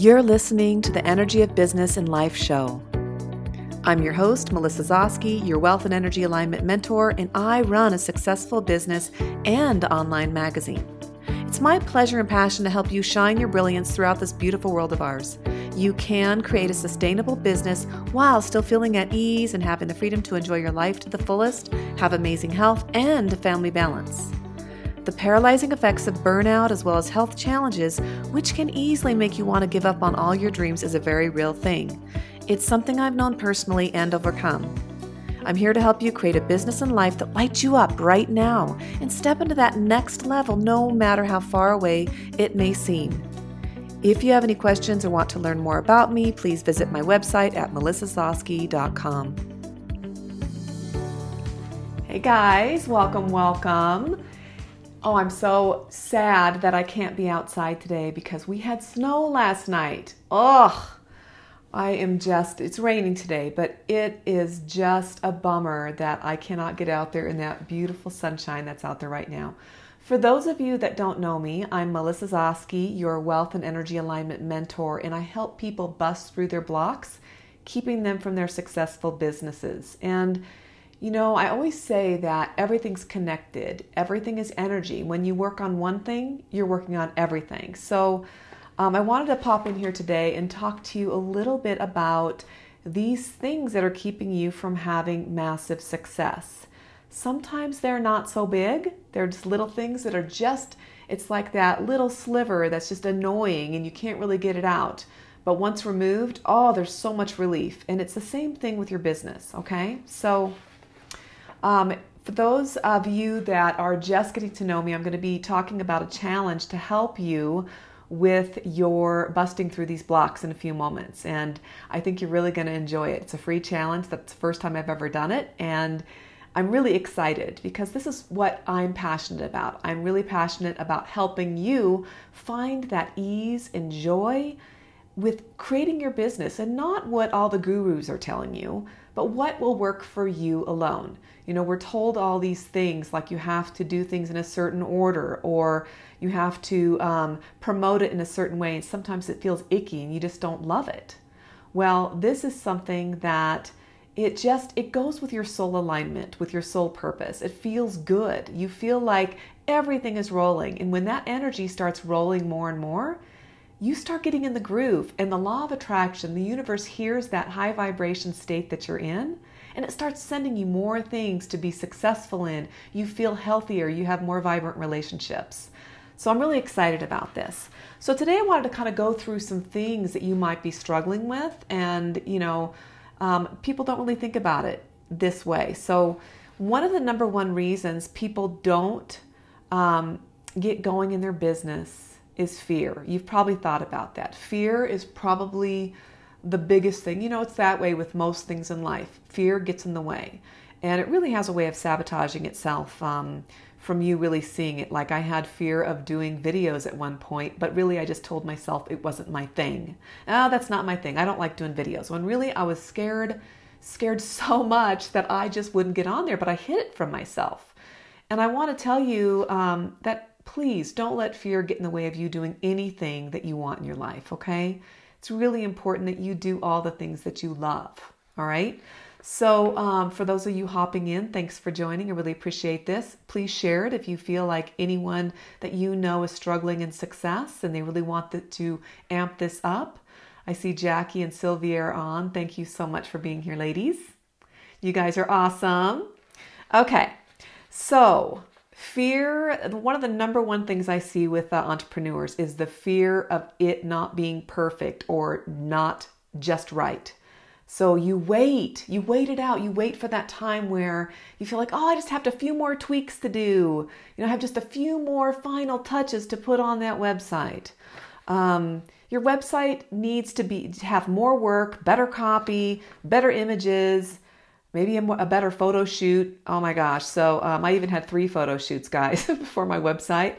You're listening to the Energy of Business and Life show. I'm your host, Melissa Zosky, your wealth and energy alignment mentor, and I run a successful business and online magazine. It's my pleasure and passion to help you shine your brilliance throughout this beautiful world of ours. You can create a sustainable business while still feeling at ease and having the freedom to enjoy your life to the fullest, have amazing health, and family balance. The paralyzing effects of burnout, as well as health challenges, which can easily make you want to give up on all your dreams, is a very real thing. It's something I've known personally and overcome. I'm here to help you create a business and life that lights you up right now and step into that next level no matter how far away it may seem. If you have any questions or want to learn more about me, please visit my website at melissazosky.com. Hey guys, welcome, welcome. Oh, I'm so sad that I can't be outside today because we had snow last night. Ugh. I am just, it's raining today, but it is just a bummer that I cannot get out there in that beautiful sunshine that's out there right now. For those of you that don't know me, I'm Melissa Zosky, your wealth and energy alignment mentor, and I help people bust through their blocks, keeping them from their successful businesses. And you know, I always say that everything's connected, everything is energy. When you work on one thing, you're working on everything. So, um, I wanted to pop in here today and talk to you a little bit about these things that are keeping you from having massive success. Sometimes they're not so big, they're just little things that are just, it's like that little sliver that's just annoying and you can't really get it out. But once removed, oh, there's so much relief. And it's the same thing with your business, okay? So, um, for those of you that are just getting to know me, I'm going to be talking about a challenge to help you with your busting through these blocks in a few moments. And I think you're really going to enjoy it. It's a free challenge. That's the first time I've ever done it. And I'm really excited because this is what I'm passionate about. I'm really passionate about helping you find that ease and joy with creating your business and not what all the gurus are telling you, but what will work for you alone. You know, we're told all these things like you have to do things in a certain order or you have to um, promote it in a certain way, and sometimes it feels icky and you just don't love it. Well, this is something that it just it goes with your soul alignment with your soul purpose it feels good you feel like everything is rolling and when that energy starts rolling more and more you start getting in the groove and the law of attraction the universe hears that high vibration state that you're in and it starts sending you more things to be successful in. You feel healthier you have more vibrant relationships. So i'm really excited about this. So today i wanted to kind of go through some things that you might be struggling with and you know um, people don't really think about it this way. So one of the number one reasons people don't um, get going in their business is fear. You've probably thought about that. Fear is probably the biggest thing. You know, it's that way with most things in life. Fear gets in the way. And it really has a way of sabotaging itself um, from you really seeing it. Like I had fear of doing videos at one point, but really I just told myself it wasn't my thing. Oh, that's not my thing. I don't like doing videos. When really I was scared, scared so much that I just wouldn't get on there, but I hid it from myself. And I want to tell you um, that please don't let fear get in the way of you doing anything that you want in your life, okay? It's really important that you do all the things that you love, all right? So, um, for those of you hopping in, thanks for joining. I really appreciate this. Please share it if you feel like anyone that you know is struggling in success and they really want the, to amp this up. I see Jackie and Sylvia are on. Thank you so much for being here, ladies. You guys are awesome. Okay, so Fear, one of the number one things I see with uh, entrepreneurs is the fear of it not being perfect or not just right. So you wait, you wait it out. You wait for that time where you feel like, oh, I just have a few more tweaks to do. You know, I have just a few more final touches to put on that website. Um, your website needs to be to have more work, better copy, better images maybe a, a, better photo shoot. Oh my gosh. So um, I even had three photo shoots, guys, before my website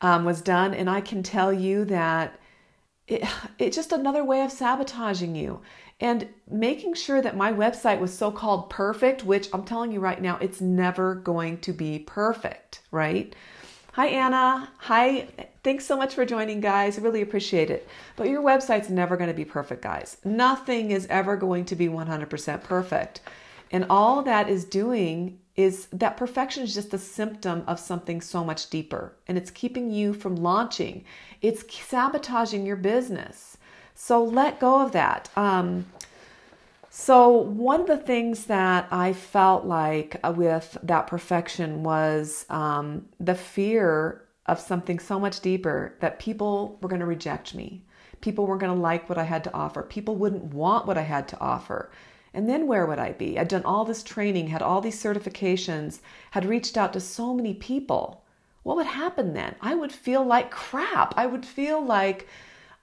um, was done. And I can tell you that it, it's just another way of sabotaging you and making sure that my website was so called perfect, which I'm telling you right now, it's never going to be perfect, right? Hi, Anna. Hi. Thanks so much for joining, guys. Really appreciate it. But your website's never going to be perfect, guys. Nothing is ever going to be 100% perfect. And all that is doing is that perfection is just a symptom of something so much deeper. And it's keeping you from launching, it's sabotaging your business. So let go of that. Um, so, one of the things that I felt like uh, with that perfection was um, the fear of something so much deeper that people were going to reject me. People weren't going to like what I had to offer. People wouldn't want what I had to offer. And then where would I be? I'd done all this training, had all these certifications, had reached out to so many people. What would happen then? I would feel like crap. I would feel like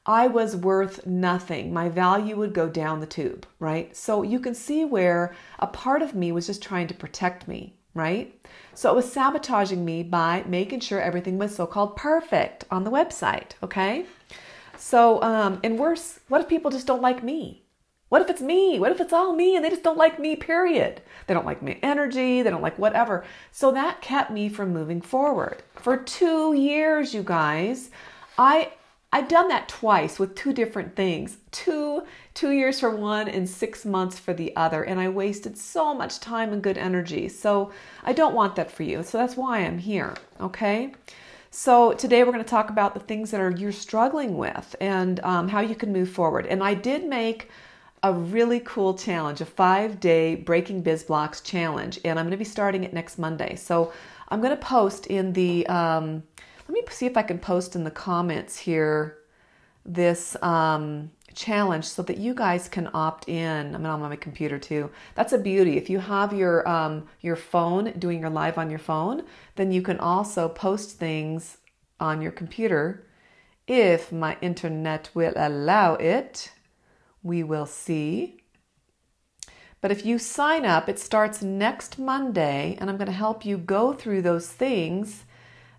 I was worth nothing. My value would go down the tube, right? So you can see where a part of me was just trying to protect me, right? So it was sabotaging me by making sure everything was so called perfect on the website, okay? So, um, and worse, what if people just don't like me? What if it's me? What if it's all me and they just don't like me, period? They don't like my energy, they don't like whatever. So that kept me from moving forward. For two years, you guys, I I've done that twice with two different things. Two two years for one and 6 months for the other and I wasted so much time and good energy. So I don't want that for you. So that's why I'm here, okay? So today we're going to talk about the things that are you're struggling with and um, how you can move forward. And I did make a really cool challenge, a five day breaking biz blocks challenge, and I'm going to be starting it next Monday. So I'm going to post in the um, let me see if I can post in the comments here this um, challenge so that you guys can opt in. I'm on my computer too. That's a beauty. If you have your um, your phone doing your live on your phone, then you can also post things on your computer. If my internet will allow it, we will see. But if you sign up, it starts next Monday, and I'm going to help you go through those things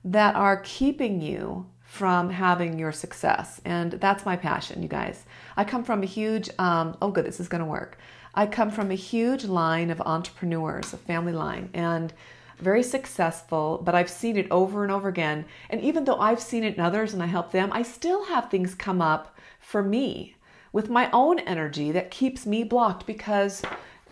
that are keeping you from having your success. And that's my passion, you guys. I come from a huge, um, oh, good, this is going to work. I come from a huge line of entrepreneurs, a family line, and very successful, but I've seen it over and over again. And even though I've seen it in others and I help them, I still have things come up for me with my own energy that keeps me blocked because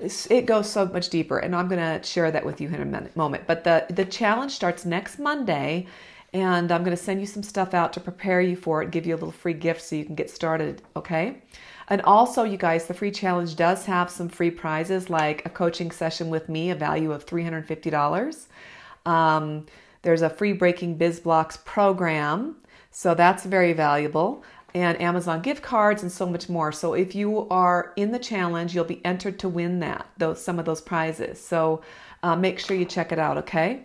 it goes so much deeper and i'm going to share that with you in a minute, moment. But the, the challenge starts next monday and i'm going to send you some stuff out to prepare you for it give you a little free gift so you can get started okay? And also you guys the free challenge does have some free prizes like a coaching session with me a value of $350 um, there's a free breaking biz blocks program so that's very valuable and Amazon gift cards and so much more. So if you are in the challenge, you'll be entered to win that those some of those prizes. So uh, make sure you check it out. Okay.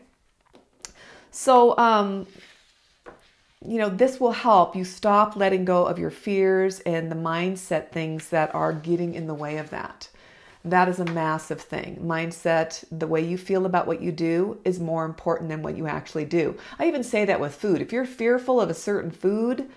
So um, you know this will help you stop letting go of your fears and the mindset things that are getting in the way of that. That is a massive thing. Mindset, the way you feel about what you do is more important than what you actually do. I even say that with food. If you're fearful of a certain food,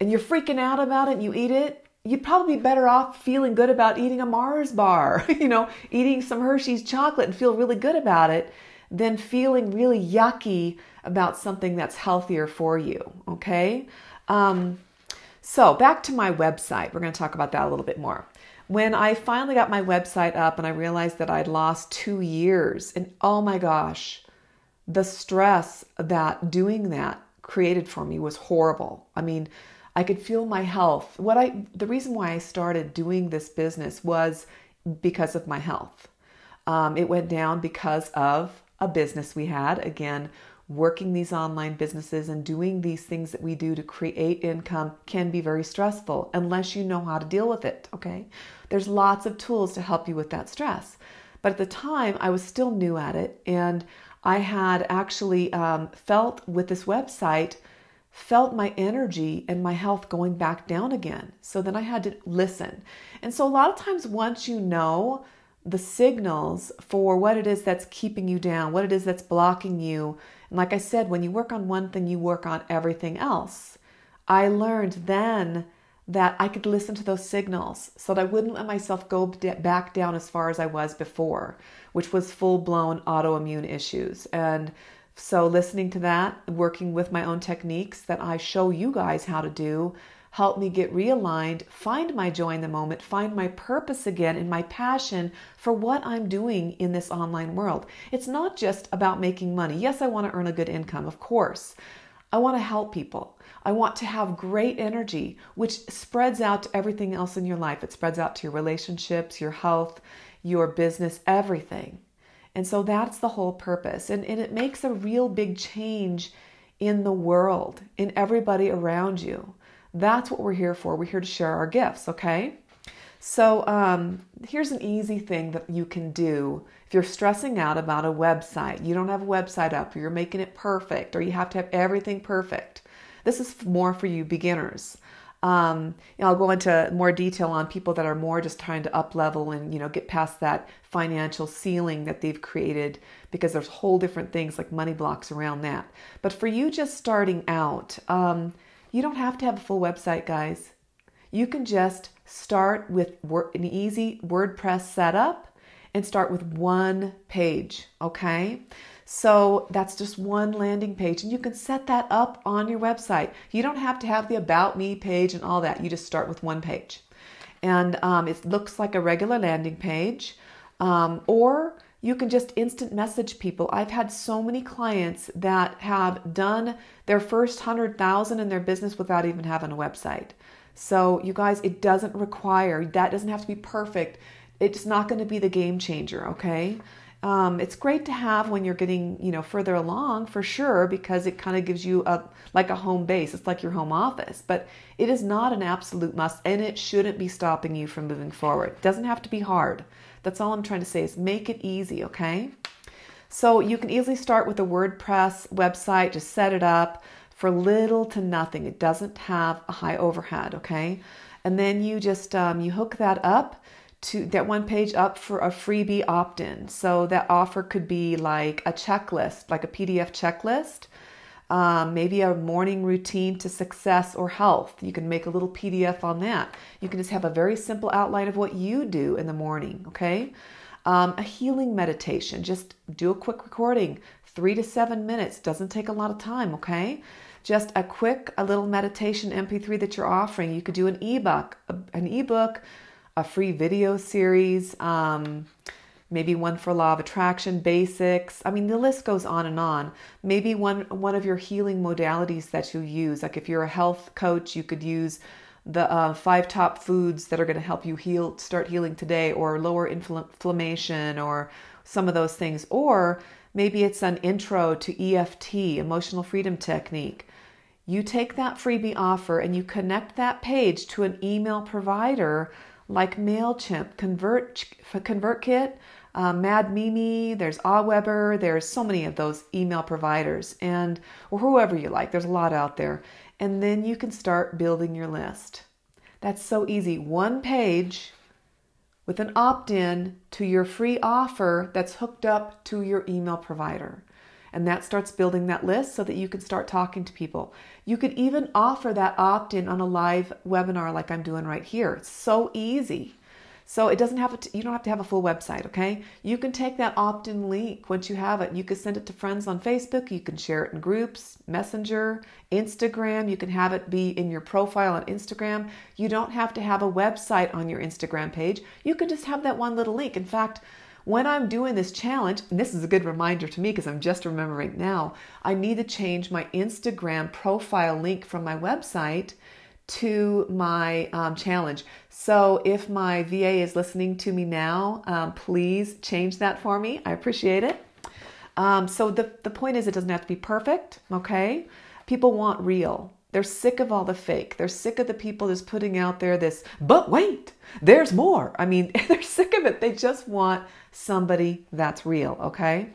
and you're freaking out about it and you eat it, you'd probably be better off feeling good about eating a Mars bar, you know, eating some Hershey's chocolate and feel really good about it than feeling really yucky about something that's healthier for you. Okay. Um, so back to my website. We're going to talk about that a little bit more. When I finally got my website up and I realized that I'd lost two years, and oh my gosh, the stress that doing that created for me was horrible. I mean, I could feel my health. What I the reason why I started doing this business was because of my health. Um, it went down because of a business we had. Again, working these online businesses and doing these things that we do to create income can be very stressful unless you know how to deal with it. Okay, there's lots of tools to help you with that stress. But at the time, I was still new at it, and I had actually um, felt with this website felt my energy and my health going back down again. So then I had to listen. And so a lot of times, once you know the signals for what it is that's keeping you down, what it is that's blocking you, and like I said, when you work on one thing, you work on everything else. I learned then that I could listen to those signals so that I wouldn't let myself go back down as far as I was before, which was full blown autoimmune issues. And So, listening to that, working with my own techniques that I show you guys how to do, help me get realigned, find my joy in the moment, find my purpose again and my passion for what I'm doing in this online world. It's not just about making money. Yes, I want to earn a good income, of course. I want to help people. I want to have great energy, which spreads out to everything else in your life. It spreads out to your relationships, your health, your business, everything. And so that's the whole purpose. And, and it makes a real big change in the world, in everybody around you. That's what we're here for. We're here to share our gifts, okay? So um, here's an easy thing that you can do if you're stressing out about a website. You don't have a website up, or you're making it perfect, or you have to have everything perfect. This is more for you beginners. Um, you know, I'll go into more detail on people that are more just trying to up level and you know get past that financial ceiling that they've created because there's whole different things like money blocks around that. But for you just starting out, um, you don't have to have a full website, guys. You can just start with an easy WordPress setup and start with one page, okay? So that's just one landing page, and you can set that up on your website. You don't have to have the About Me page and all that. You just start with one page. And um, it looks like a regular landing page, um, or you can just instant message people. I've had so many clients that have done their first 100,000 in their business without even having a website. So, you guys, it doesn't require, that doesn't have to be perfect. It's not going to be the game changer, okay? Um, it's great to have when you're getting, you know, further along for sure because it kind of gives you a like a home base. It's like your home office, but it is not an absolute must, and it shouldn't be stopping you from moving forward. It doesn't have to be hard. That's all I'm trying to say is make it easy, okay? So you can easily start with a WordPress website, just set it up for little to nothing. It doesn't have a high overhead, okay? And then you just um, you hook that up to that one page up for a freebie opt-in. So that offer could be like a checklist, like a PDF checklist. Um, maybe a morning routine to success or health. You can make a little PDF on that. You can just have a very simple outline of what you do in the morning, okay? Um, a healing meditation, just do a quick recording, three to seven minutes, doesn't take a lot of time, okay? Just a quick, a little meditation MP3 that you're offering. You could do an ebook, an ebook, a free video series. Um, maybe one for law of attraction basics. I mean the list goes on and on. Maybe one one of your healing modalities that you use like if you're a health coach you could use the uh, five top foods that are going to help you heal start healing today or lower inflammation or some of those things. Or maybe it's an intro to EFT emotional freedom technique. You take that freebie offer and you connect that page to an email provider like MailChimp, Convert, ConvertKit, uh, Mad Mimi, there's Aweber, there's so many of those email providers, and or whoever you like. There's a lot out there, and then you can start building your list. That's so easy. One page with an opt-in to your free offer that's hooked up to your email provider. And that starts building that list so that you can start talking to people. You could even offer that opt in on a live webinar like I'm doing right here. It's so easy. So it doesn't have to, you don't have to have a full website, okay? You can take that opt-in link once you have it. You can send it to friends on Facebook, you can share it in groups, Messenger, Instagram, you can have it be in your profile on Instagram. You don't have to have a website on your Instagram page. You can just have that one little link. In fact, when I'm doing this challenge, and this is a good reminder to me because I'm just remembering now, I need to change my Instagram profile link from my website to my um, challenge. So if my VA is listening to me now, um, please change that for me. I appreciate it. Um, so the, the point is, it doesn't have to be perfect, okay? People want real. They're sick of all the fake. They're sick of the people just putting out there this, but wait, there's more. I mean, they're sick of it. They just want somebody that's real, okay?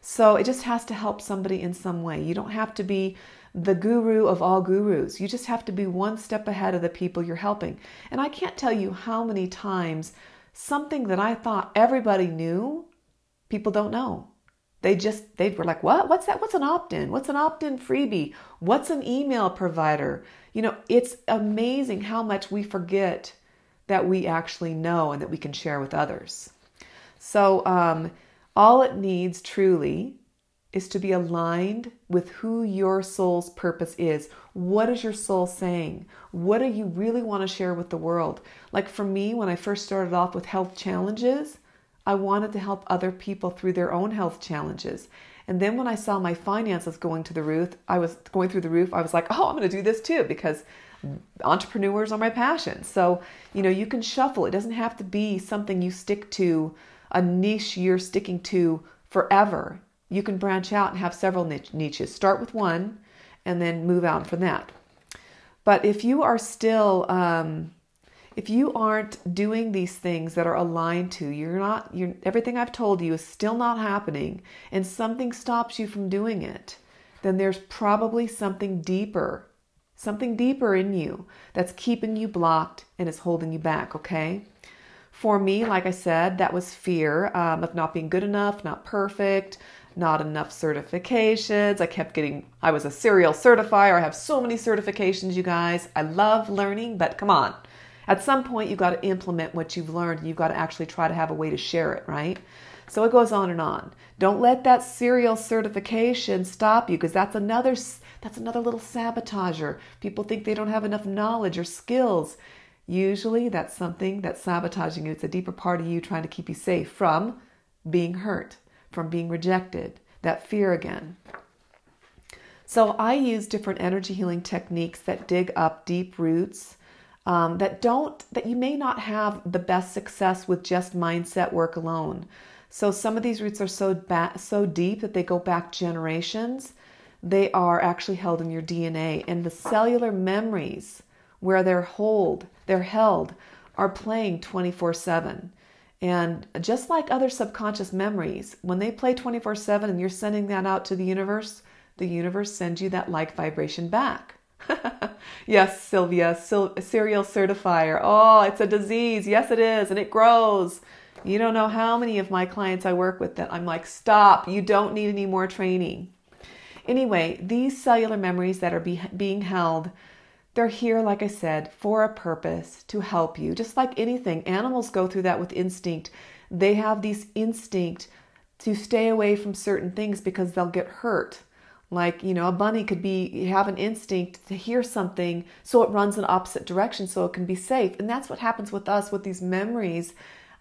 So it just has to help somebody in some way. You don't have to be the guru of all gurus. You just have to be one step ahead of the people you're helping. And I can't tell you how many times something that I thought everybody knew, people don't know. They just they were like, "What? What's that? What's an opt-in? What's an opt-in freebie? What's an email provider?" You know, it's amazing how much we forget that we actually know and that we can share with others. So, um, all it needs truly is to be aligned with who your soul's purpose is. What is your soul saying? What do you really want to share with the world? Like for me, when I first started off with health challenges, I wanted to help other people through their own health challenges. And then when I saw my finances going to the roof, I was going through the roof, I was like, oh, I'm going to do this too because entrepreneurs are my passion. So, you know, you can shuffle. It doesn't have to be something you stick to, a niche you're sticking to forever you can branch out and have several niches. Start with one and then move out from that. But if you are still, um, if you aren't doing these things that are aligned to, you're not, you're, everything I've told you is still not happening and something stops you from doing it, then there's probably something deeper, something deeper in you that's keeping you blocked and is holding you back, okay? For me, like I said, that was fear um, of not being good enough, not perfect, not enough certifications. I kept getting, I was a serial certifier. I have so many certifications, you guys. I love learning, but come on. At some point, you've got to implement what you've learned. You've got to actually try to have a way to share it, right? So it goes on and on. Don't let that serial certification stop you because that's another that's another little sabotager. People think they don't have enough knowledge or skills. Usually that's something that's sabotaging you. It's a deeper part of you trying to keep you safe from being hurt from being rejected, that fear again. So I use different energy healing techniques that dig up deep roots um, that don't that you may not have the best success with just mindset work alone. So some of these roots are so ba- so deep that they go back generations. They are actually held in your DNA, and the cellular memories where they're hold they're held are playing 24 7 and just like other subconscious memories, when they play 24 7 and you're sending that out to the universe, the universe sends you that like vibration back. yes, Sylvia, serial certifier. Oh, it's a disease. Yes, it is. And it grows. You don't know how many of my clients I work with that I'm like, stop. You don't need any more training. Anyway, these cellular memories that are be- being held they're here, like I said, for a purpose to help you. Just like anything, animals go through that with instinct. They have these instinct to stay away from certain things because they'll get hurt. Like, you know, a bunny could be have an instinct to hear something so it runs in opposite direction so it can be safe. And that's what happens with us with these memories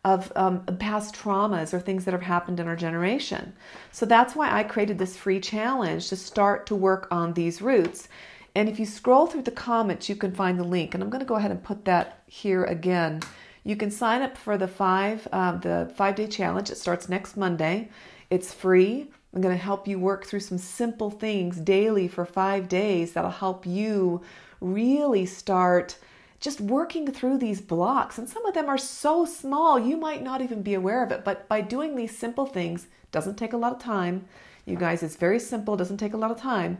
of um, past traumas or things that have happened in our generation. So that's why I created this free challenge to start to work on these roots. And if you scroll through the comments, you can find the link. And I'm going to go ahead and put that here again. You can sign up for the five um, the five day challenge. It starts next Monday. It's free. I'm going to help you work through some simple things daily for five days that'll help you really start just working through these blocks. And some of them are so small, you might not even be aware of it. But by doing these simple things, doesn't take a lot of time. You guys, it's very simple, doesn't take a lot of time.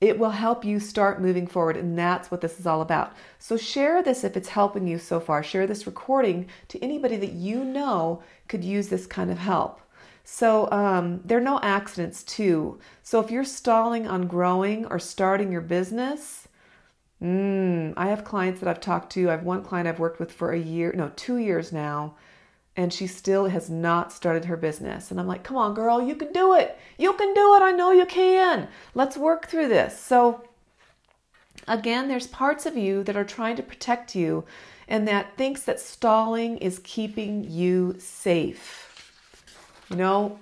It will help you start moving forward, and that's what this is all about. So, share this if it's helping you so far. Share this recording to anybody that you know could use this kind of help. So, um, there are no accidents, too. So, if you're stalling on growing or starting your business, mm, I have clients that I've talked to. I have one client I've worked with for a year, no, two years now and she still has not started her business. And I'm like, come on, girl, you can do it. You can do it. I know you can. Let's work through this. So, again, there's parts of you that are trying to protect you and that thinks that stalling is keeping you safe. You know,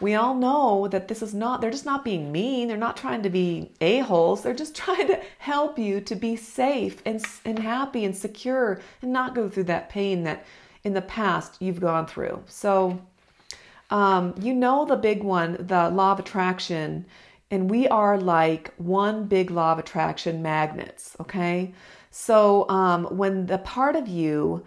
we all know that this is not, they're just not being mean. They're not trying to be a-holes. They're just trying to help you to be safe and, and happy and secure and not go through that pain that in the past you've gone through. So, um, you know the big one, the law of attraction, and we are like one big law of attraction magnets, okay? So, um, when the part of you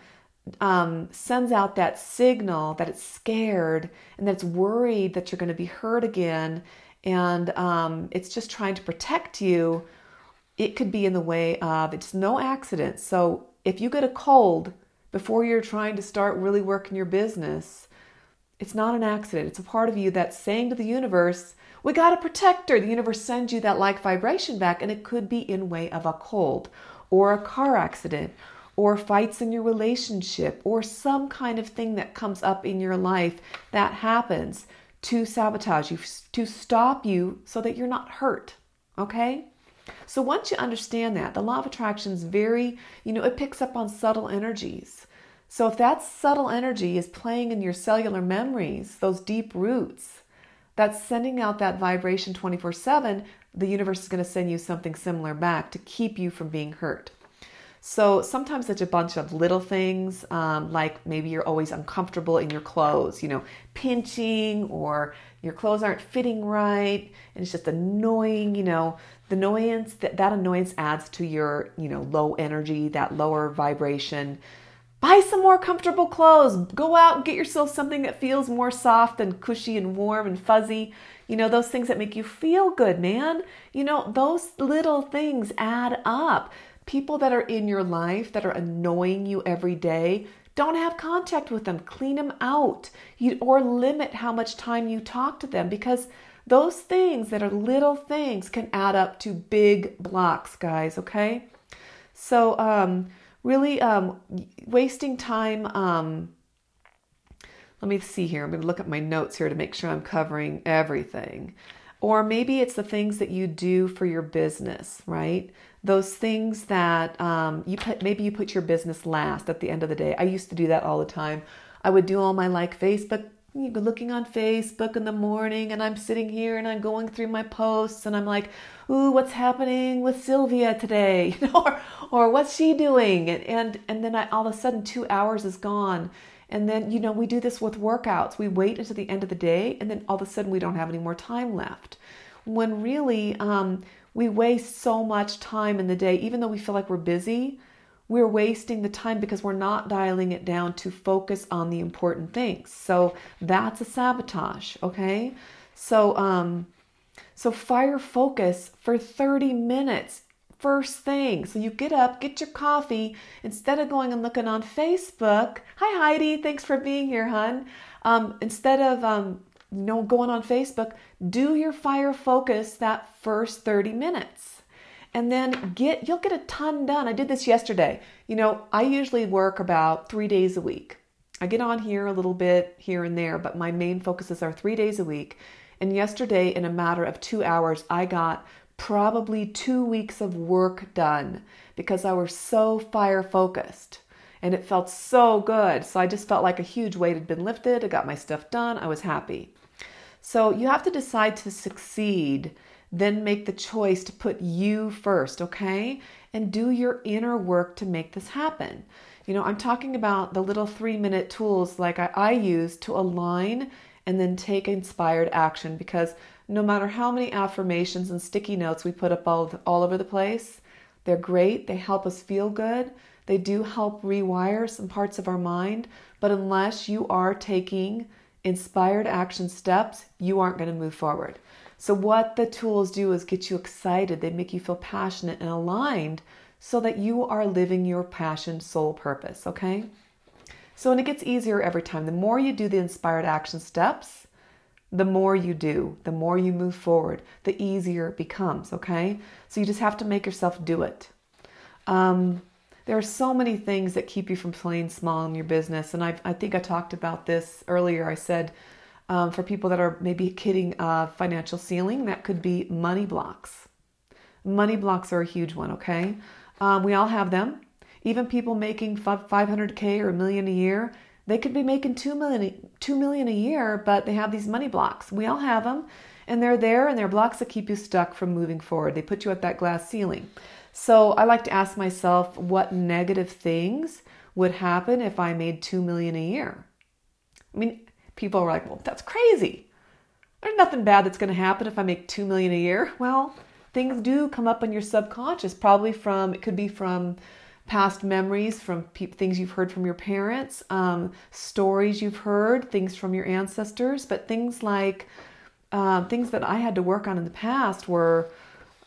um, sends out that signal that it's scared and that it's worried that you're going to be hurt again, and um, it's just trying to protect you, it could be in the way of it's no accident. So, if you get a cold, before you're trying to start really working your business, it's not an accident. It's a part of you that's saying to the universe, we got a protector. The universe sends you that like vibration back, and it could be in way of a cold or a car accident or fights in your relationship or some kind of thing that comes up in your life that happens to sabotage you, to stop you so that you're not hurt. Okay? So once you understand that, the law of attraction is very, you know, it picks up on subtle energies. So if that subtle energy is playing in your cellular memories, those deep roots, that's sending out that vibration 24 7, the universe is going to send you something similar back to keep you from being hurt. So sometimes it's a bunch of little things, um, like maybe you're always uncomfortable in your clothes, you know, pinching, or your clothes aren't fitting right, and it's just annoying, you know. The annoyance that that annoyance adds to your, you know, low energy, that lower vibration. Buy some more comfortable clothes. Go out and get yourself something that feels more soft and cushy and warm and fuzzy. You know, those things that make you feel good, man. You know, those little things add up people that are in your life that are annoying you every day, don't have contact with them. Clean them out. You, or limit how much time you talk to them because those things that are little things can add up to big blocks, guys, okay? So, um, really um, wasting time. Um, let me see here. I'm going to look at my notes here to make sure I'm covering everything. Or maybe it's the things that you do for your business, right? those things that um, you put maybe you put your business last at the end of the day. I used to do that all the time. I would do all my like facebook looking on facebook in the morning and i'm sitting here and i'm going through my posts and i'm like ooh what's happening with sylvia today? Or, or what's she doing? And, and and then I, all of a sudden two hours is gone and then you know we do this with workouts we wait until the end of the day and then all of a sudden we don't have any more time left when really um, we waste so much time in the day, even though we feel like we're busy. We're wasting the time because we're not dialing it down to focus on the important things. So that's a sabotage, okay? So um so fire focus for 30 minutes first thing. So you get up, get your coffee, instead of going and looking on Facebook. Hi Heidi, thanks for being here, hun. Um, instead of um, you know, going on Facebook, do your fire focus that first 30 minutes. And then get you'll get a ton done. I did this yesterday. You know, I usually work about 3 days a week. I get on here a little bit here and there, but my main focuses are 3 days a week. And yesterday in a matter of 2 hours, I got probably 2 weeks of work done because I was so fire focused and it felt so good. So I just felt like a huge weight had been lifted. I got my stuff done. I was happy. So you have to decide to succeed, then make the choice to put you first, okay? And do your inner work to make this happen. You know, I'm talking about the little three minute tools like I, I use to align and then take inspired action because no matter how many affirmations and sticky notes we put up all, all over the place, they're great. They help us feel good. They do help rewire some parts of our mind. But unless you are taking inspired action steps, you aren't going to move forward. So, what the tools do is get you excited, they make you feel passionate and aligned so that you are living your passion, soul purpose, okay? So, and it gets easier every time. The more you do the inspired action steps, the more you do, the more you move forward, the easier it becomes, okay? So, you just have to make yourself do it. Um, there are so many things that keep you from playing small in your business. And I, I think I talked about this earlier. I said um, for people that are maybe hitting a financial ceiling, that could be money blocks. Money blocks are a huge one, okay? Um, we all have them. Even people making 500K or a million a year, they could be making 2 million, 2 million a year, but they have these money blocks. We all have them, and they're there, and they're blocks that keep you stuck from moving forward. They put you at that glass ceiling. So I like to ask myself what negative things would happen if I made 2 million a year. I mean, people are like, "Well, that's crazy. There's nothing bad that's going to happen if I make 2 million a year." Well, things do come up in your subconscious, probably from it could be from past memories, from pe- things you've heard from your parents, um, stories you've heard, things from your ancestors, but things like uh, things that I had to work on in the past were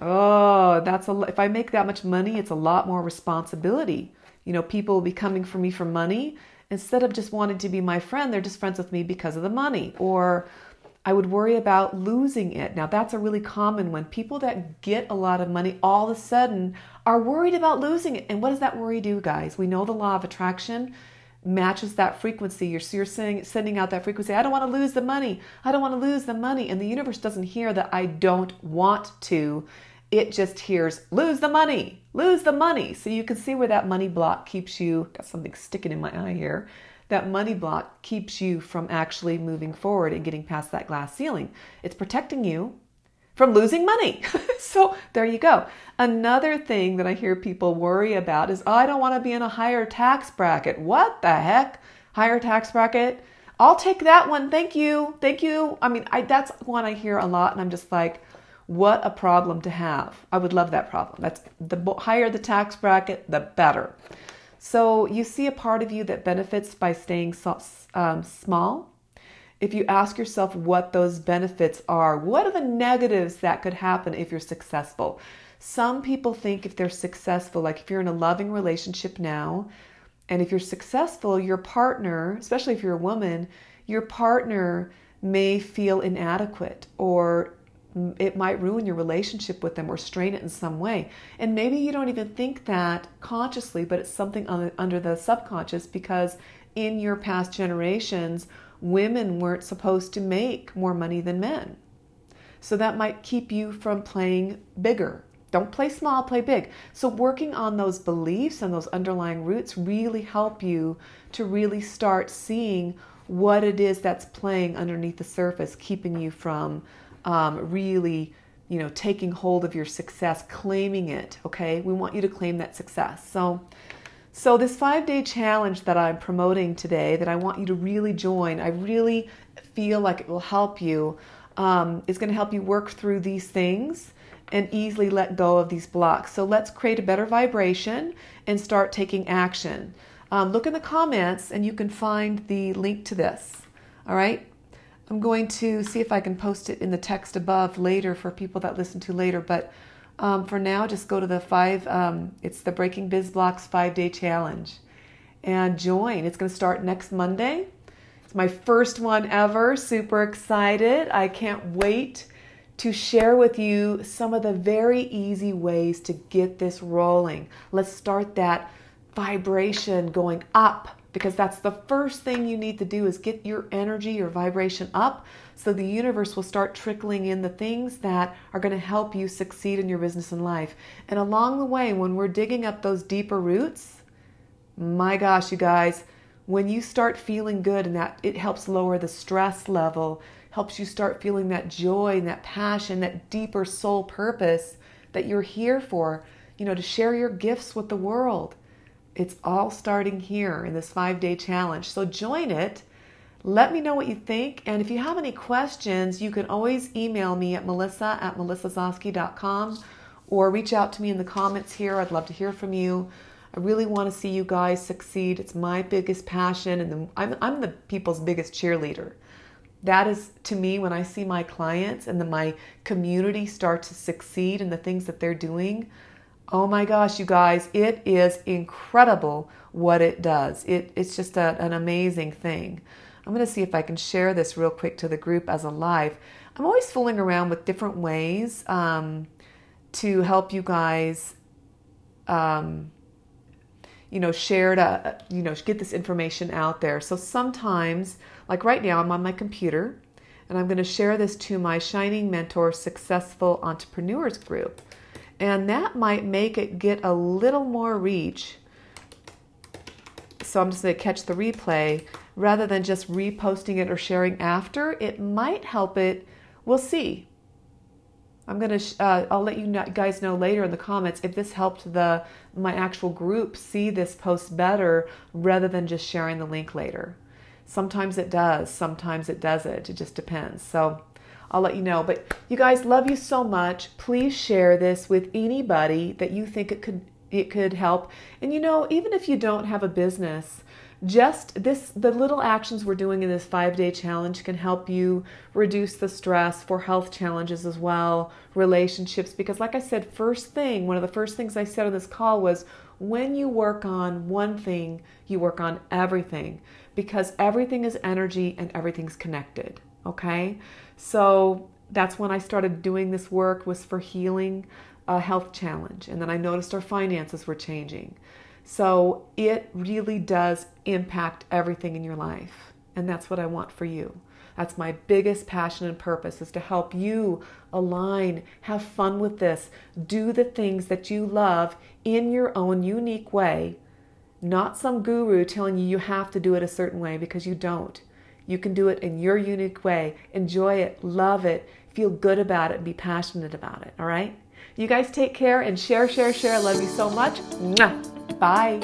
Oh, that's a if I make that much money, it's a lot more responsibility. You know, people will be coming for me for money instead of just wanting to be my friend, they're just friends with me because of the money. Or I would worry about losing it. Now, that's a really common one. People that get a lot of money all of a sudden are worried about losing it. And what does that worry do, guys? We know the law of attraction. matches that frequency. You're, you're sending, sending out that frequency. I don't want to lose the money. I don't want to lose the money. And the universe doesn't hear that I don't want to. It just hears lose the money, lose the money. So you can see where that money block keeps you. Got something sticking in my eye here. That money block keeps you from actually moving forward and getting past that glass ceiling. It's protecting you from losing money. so there you go. Another thing that I hear people worry about is, oh, I don't want to be in a higher tax bracket. What the heck? Higher tax bracket? I'll take that one. Thank you. Thank you. I mean, I, that's one I hear a lot, and I'm just like, what a problem to have. I would love that problem. That's the higher the tax bracket, the better. So you see a part of you that benefits by staying so, um, small if you ask yourself what those benefits are, what are the negatives that could happen if you're successful? Some people think if they're successful, like if you're in a loving relationship now, and if you're successful, your partner, especially if you're a woman, your partner may feel inadequate or it might ruin your relationship with them or strain it in some way. And maybe you don't even think that consciously, but it's something under the subconscious because in your past generations, women weren't supposed to make more money than men. So that might keep you from playing bigger. Don't play small, play big. So, working on those beliefs and those underlying roots really help you to really start seeing what it is that's playing underneath the surface, keeping you from um, really, you know, taking hold of your success, claiming it. Okay, we want you to claim that success. So, so, this five day challenge that I'm promoting today, that I want you to really join, I really feel like it will help you. Um, it's going to help you work through these things and easily let go of these blocks. So, let's create a better vibration and start taking action. Um, look in the comments and you can find the link to this. All right. I'm going to see if I can post it in the text above later for people that listen to later, but um, for now, just go to the five, um, it's the Breaking Biz Blocks five day challenge and join. It's going to start next Monday. It's my first one ever. Super excited. I can't wait to share with you some of the very easy ways to get this rolling. Let's start that vibration going up because that's the first thing you need to do is get your energy, your vibration up so the universe will start trickling in the things that are going to help you succeed in your business and life. And along the way, when we're digging up those deeper roots, my gosh, you guys, when you start feeling good and that it helps lower the stress level, helps you start feeling that joy and that passion, that deeper soul purpose that you're here for, you know, to share your gifts with the world it's all starting here in this five day challenge. So join it. Let me know what you think. And if you have any questions, you can always email me at melissa at melissazosky.com or reach out to me in the comments here. I'd love to hear from you. I really want to see you guys succeed. It's my biggest passion, and the, I'm, I'm the people's biggest cheerleader. That is to me when I see my clients and the, my community start to succeed in the things that they're doing. Oh my gosh, you guys, it is incredible what it does. It, it's just a, an amazing thing. I'm going to see if I can share this real quick to the group as a live. I'm always fooling around with different ways um, to help you guys, um, you know, share to, you know, get this information out there. So sometimes, like right now, I'm on my computer and I'm going to share this to my Shining Mentor Successful Entrepreneurs group. And that might make it get a little more reach. So I'm just going to catch the replay rather than just reposting it or sharing after. It might help it. We'll see. I'm gonna. Uh, I'll let you guys know later in the comments if this helped the my actual group see this post better rather than just sharing the link later. Sometimes it does. Sometimes it doesn't. It just depends. So I'll let you know. But you guys, love you so much. Please share this with anybody that you think it could it could help. And you know, even if you don't have a business, just this the little actions we're doing in this 5-day challenge can help you reduce the stress for health challenges as well, relationships because like I said, first thing, one of the first things I said on this call was when you work on one thing, you work on everything because everything is energy and everything's connected, okay? So that's when I started doing this work was for healing a health challenge. And then I noticed our finances were changing. So it really does impact everything in your life. And that's what I want for you. That's my biggest passion and purpose is to help you align, have fun with this, do the things that you love in your own unique way, not some guru telling you you have to do it a certain way because you don't. You can do it in your unique way. Enjoy it, love it, feel good about it, and be passionate about it. All right? You guys take care and share, share, share. I love you so much. Bye.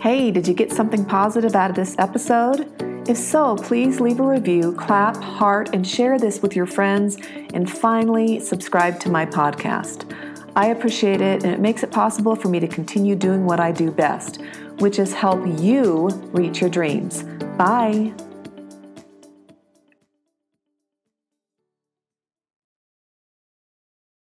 Hey, did you get something positive out of this episode? If so, please leave a review, clap, heart, and share this with your friends. And finally, subscribe to my podcast. I appreciate it, and it makes it possible for me to continue doing what I do best, which is help you reach your dreams. Bye.